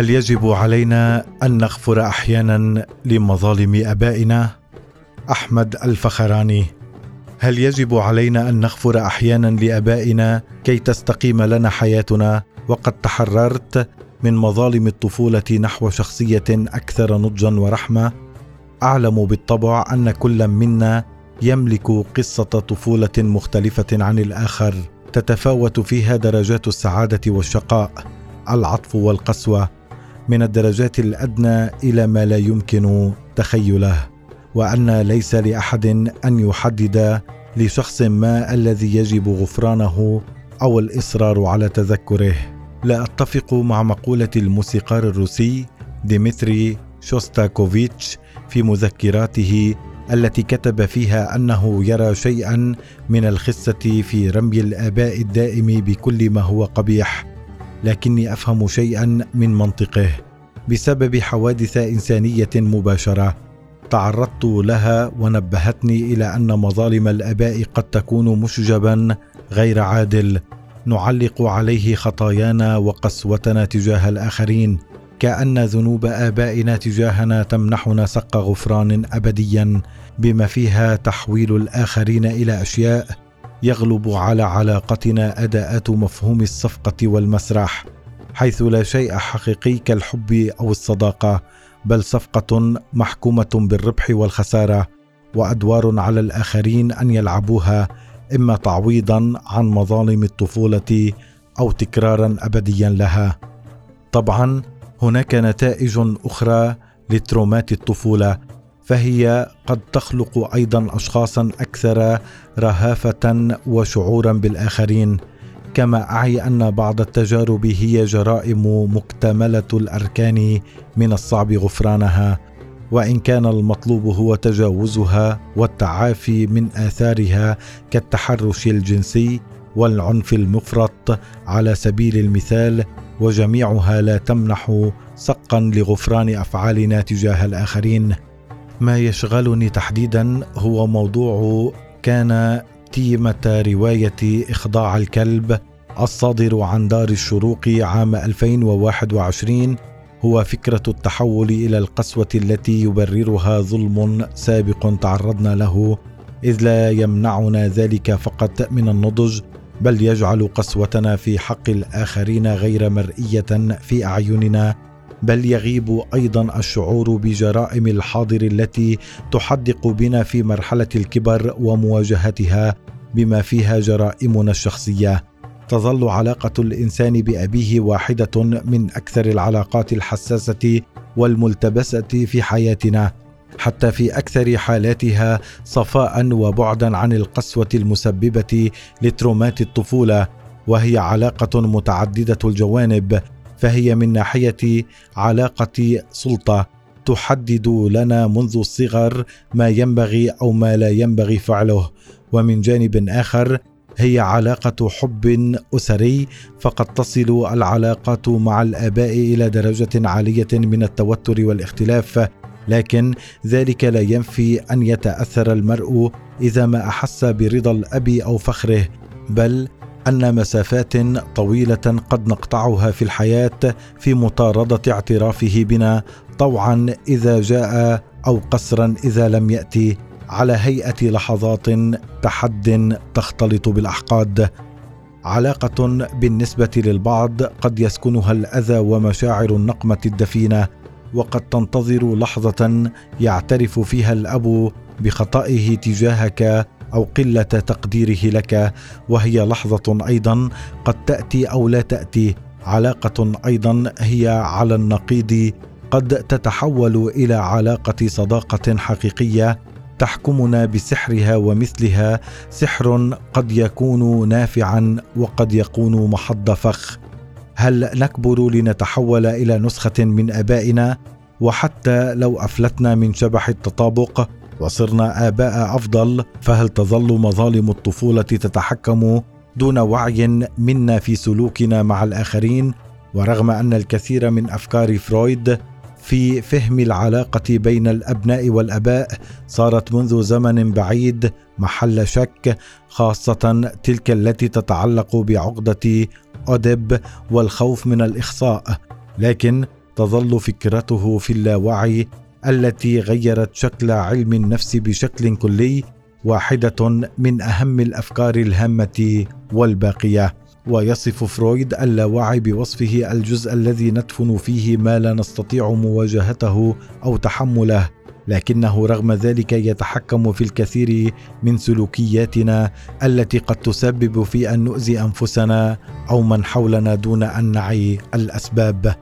هل يجب علينا أن نغفر أحيانا لمظالم آبائنا؟ أحمد الفخراني هل يجب علينا أن نغفر أحيانا لآبائنا كي تستقيم لنا حياتنا؟ وقد تحررت من مظالم الطفولة نحو شخصية أكثر نضجا ورحمة. أعلم بالطبع أن كل منا يملك قصة طفولة مختلفة عن الآخر تتفاوت فيها درجات السعادة والشقاء العطف والقسوة. من الدرجات الأدنى إلى ما لا يمكن تخيله وأن ليس لأحد أن يحدد لشخص ما الذي يجب غفرانه أو الإصرار على تذكره. لا أتفق مع مقولة الموسيقار الروسي ديمتري شوستاكوفيتش في مذكراته التي كتب فيها أنه يرى شيئا من الخسه في رمي الآباء الدائم بكل ما هو قبيح. لكني أفهم شيئا من منطقه. بسبب حوادث إنسانية مباشرة تعرضت لها ونبهتني إلى أن مظالم الآباء قد تكون مشجبا غير عادل. نعلق عليه خطايانا وقسوتنا تجاه الآخرين كأن ذنوب آبائنا تجاهنا تمنحنا سق غفران ابديا بما فيها تحويل الآخرين إلى أشياء يغلب على علاقتنا أداءات مفهوم الصفقة والمسرح حيث لا شيء حقيقي كالحب أو الصداقة بل صفقة محكومة بالربح والخسارة وأدوار على الآخرين أن يلعبوها إما تعويضا عن مظالم الطفولة أو تكرارا ابديا لها. طبعا هناك نتائج أخرى لترومات الطفولة فهي قد تخلق أيضا اشخاصا أكثر رهافة وشعورا بالآخرين كما أعي أن بعض التجارب هي جرائم مكتملة الأركان من الصعب غفرانها وإن كان المطلوب هو تجاوزها والتعافي من آثارها كالتحرش الجنسي والعنف المفرط على سبيل المثال وجميعها لا تمنح سقا لغفران أفعالنا تجاه الآخرين. ما يشغلني تحديدا هو موضوع كان تيمة رواية إخضاع الكلب الصادر عن دار الشروق عام 2021 هو فكرة التحول إلى القسوة التي يبررها ظلم سابق تعرضنا له إذ لا يمنعنا ذلك فقط من النضج بل يجعل قسوتنا في حق الآخرين غير مرئية في أعيننا. بل يغيب أيضا الشعور بجرائم الحاضر التي تحدق بنا في مرحلة الكبر ومواجهتها بما فيها جرائمنا الشخصية. تظل علاقة الإنسان بأبيه واحدة من أكثر العلاقات الحساسة والملتبسة في حياتنا حتى في أكثر حالاتها صفاء وبعدا عن القسوة المسببة لترومات الطفولة وهي علاقة متعددة الجوانب فهي من ناحية علاقة سلطة تحدد لنا منذ الصغر ما ينبغي أو ما لا ينبغي فعله. ومن جانب آخر هي علاقة حب أسري فقد تصل العلاقات مع الآباء إلى درجة عالية من التوتر والاختلاف لكن ذلك لا ينفي أن يتأثر المرء إذا ما أحس برضا الأب أو فخره بل أن مسافات طويلة قد نقطعها في الحياة في مطاردة اعترافه بنا طوعا إذا جاء أو قسرا إذا لم ياتي على هيئة لحظات تحد تختلط بالأحقاد. علاقة بالنسبة للبعض قد يسكنها الأذى ومشاعر النقمة الدفينة وقد تنتظر لحظة يعترف فيها الأب بخطئه تجاهك أو قلة تقديره لك وهي لحظة أيضا قد تأتي أو لا تأتي. علاقة أيضا هي على النقيض. قد تتحول إلى علاقة صداقة حقيقية تحكمنا بسحرها ومثلها. سحر قد يكون نافعا وقد يكون محض فخ هل نكبر لنتحول إلى نسخة من آبائنا؟ وحتى لو أفلتنا من شبح التطابق وصرنا آباء أفضل فهل تظل مظالم الطفولة تتحكم دون وعي منا في سلوكنا مع الآخرين؟ ورغم أن الكثير من أفكار فرويد في فهم العلاقة بين الأبناء والآباء صارت منذ زمن بعيد محل شك خاصة تلك التي تتعلق بعقدة أوديب والخوف من الإخصاء. لكن تظل فكرته في اللاوعي التي غيرت شكل علم النفس بشكل كلي واحدة من أهم الأفكار الهامة والباقية. ويصف فرويد اللاوعي بوصفه الجزء الذي ندفن فيه ما لا نستطيع مواجهته أو تحمله. لكنه رغم ذلك يتحكم في الكثير من سلوكياتنا التي قد تسبب في أن نؤذي أنفسنا أو من حولنا دون أن نعي الأسباب.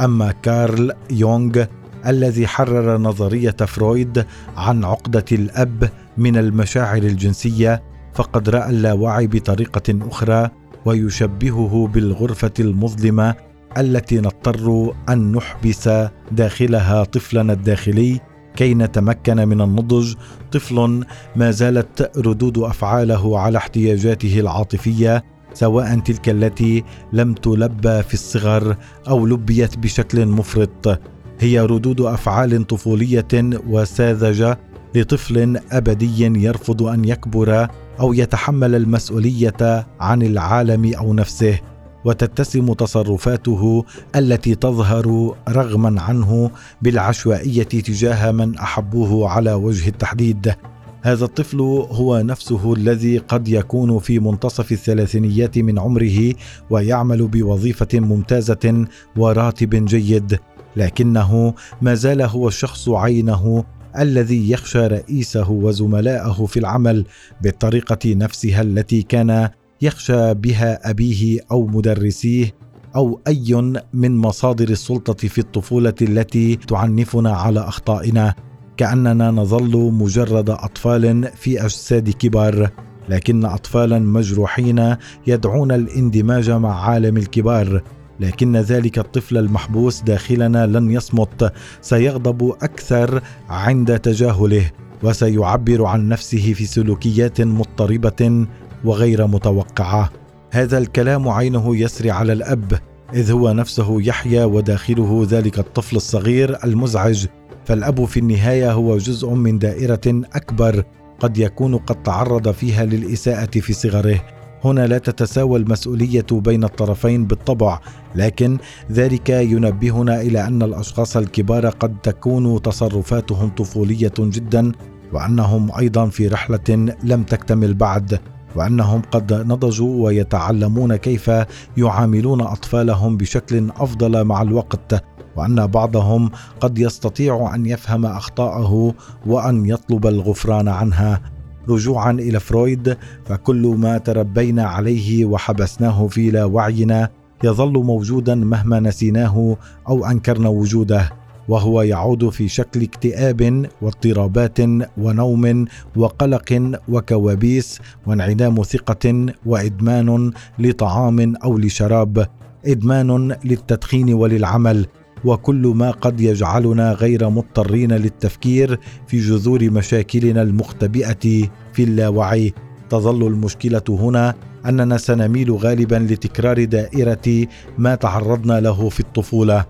أما كارل يونغ الذي حرر نظرية فرويد عن عقدة الأب من المشاعر الجنسية فقد رأى اللاوعي بطريقة أخرى ويشبهه بالغرفة المظلمة التي نضطر أن نحبس داخلها طفلنا الداخلي كي نتمكن من النضج. طفل ما زالت ردود أفعاله على احتياجاته العاطفية سواء تلك التي لم تلبى في الصغر أو لبيت بشكل مفرط. هي ردود أفعال طفولية وساذجة لطفل أبدي يرفض أن يكبر أو يتحمل المسؤولية عن العالم أو نفسه وتتسم تصرفاته التي تظهر رغما عنه بالعشوائية تجاه من أحبوه على وجه التحديد. هذا الطفل هو نفسه الذي قد يكون في منتصف الثلاثينيات من عمره ويعمل بوظيفة ممتازة وراتب جيد. لكنه ما زال هو الشخص عينه الذي يخشى رئيسه وزملائه في العمل بالطريقة نفسها التي كان يخشى بها أبيه أو مدرسيه أو أي من مصادر السلطة في الطفولة التي تعنفنا على أخطائنا. كأننا نظل مجرد أطفال في أجساد كبار لكن اطفالا مجروحين يدعون الاندماج مع عالم الكبار. لكن ذلك الطفل المحبوس داخلنا لن يصمت سيغضب أكثر عند تجاهله وسيعبر عن نفسه في سلوكيات مضطربة وغير متوقعة. هذا الكلام عينه يسري على الأب إذ هو نفسه يحيا وداخله ذلك الطفل الصغير المزعج. فالأب في النهاية هو جزء من دائرة أكبر قد يكون قد تعرض فيها للإساءة في صغره. هنا لا تتساوى المسؤولية بين الطرفين بالطبع لكن ذلك ينبهنا إلى أن الأشخاص الكبار قد تكون تصرفاتهم طفولية جدا وأنهم أيضا في رحلة لم تكتمل بعد وأنهم قد نضجوا ويتعلمون كيف يعاملون أطفالهم بشكل أفضل مع الوقت وأن بعضهم قد يستطيع أن يفهم أخطاءه وأن يطلب الغفران عنها. رجوعا إلى فرويد فكل ما تربينا عليه وحبسناه في لا وعينا يظل موجودا مهما نسيناه أو أنكرنا وجوده وهو يعود في شكل اكتئاب واضطرابات ونوم وقلق وكوابيس وانعدام ثقة وإدمان لطعام أو لشراب إدمان للتدخين وللعمل. وكل ما قد يجعلنا غير مضطرين للتفكير في جذور مشاكلنا المختبئة في اللاوعي. تظل المشكلة هنا أننا سنميل غالبا لتكرار دائرة ما تعرضنا له في الطفولة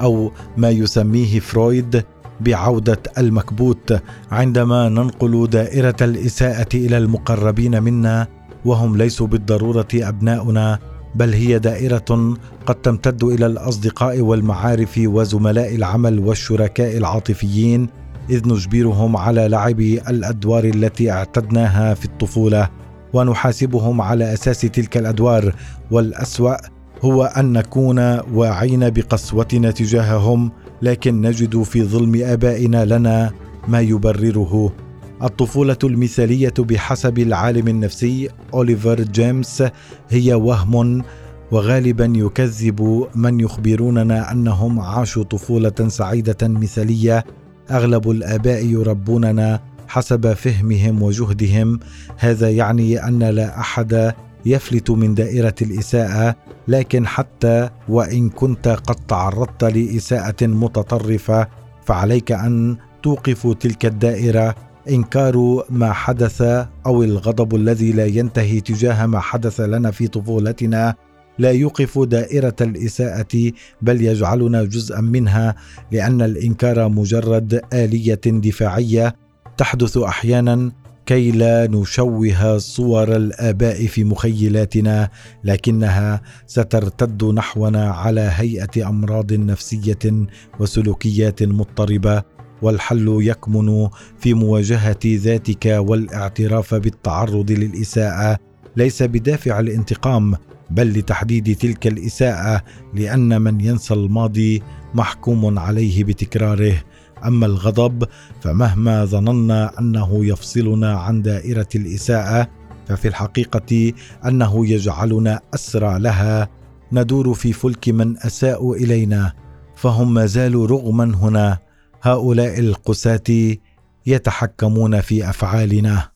أو ما يسميه فرويد بعودة المكبوت. عندما ننقل دائرة الإساءة إلى المقربين منا وهم ليسوا بالضرورة أبناؤنا بل هي دائرة قد تمتد إلى الأصدقاء والمعارف وزملاء العمل والشركاء العاطفيين إذ نجبرهم على لعب الأدوار التي اعتدناها في الطفولة ونحاسبهم على أساس تلك الأدوار. والأسوأ هو أن نكون واعين بقسوتنا تجاههم لكن نجد في ظلم آبائنا لنا ما يبرره. الطفولة المثالية بحسب العالم النفسي أوليفر جيمس هي وهم وغالبا يكذب من يخبروننا أنهم عاشوا طفولة سعيدة مثالية. أغلب الآباء يربوننا حسب فهمهم وجهدهم. هذا يعني أن لا أحد يفلت من دائرة الإساءة لكن حتى وإن كنت قد تعرضت لإساءة متطرفة فعليك أن توقف تلك الدائرة. إنكار ما حدث أو الغضب الذي لا ينتهي تجاه ما حدث لنا في طفولتنا لا يوقف دائرة الإساءة بل يجعلنا جزءا منها لأن الإنكار مجرد آلية دفاعية تحدث أحيانا كي لا نشوه صور الآباء في مخيلاتنا لكنها سترتد نحونا على هيئة أمراض نفسية وسلوكيات مضطربة. والحل يكمن في مواجهة ذاتك والاعتراف بالتعرض للإساءة. ليس بدافع الانتقام بل لتحديد تلك الإساءة لأن من ينسى الماضي محكوم عليه بتكراره. أما الغضب فمهما ظننا أنه يفصلنا عن دائرة الإساءة ففي الحقيقة أنه يجعلنا أسرى لها. ندور في فلك من أساءوا إلينا فهم ما زالوا رغما هنا. هؤلاء القساة يتحكمون في أفعالنا.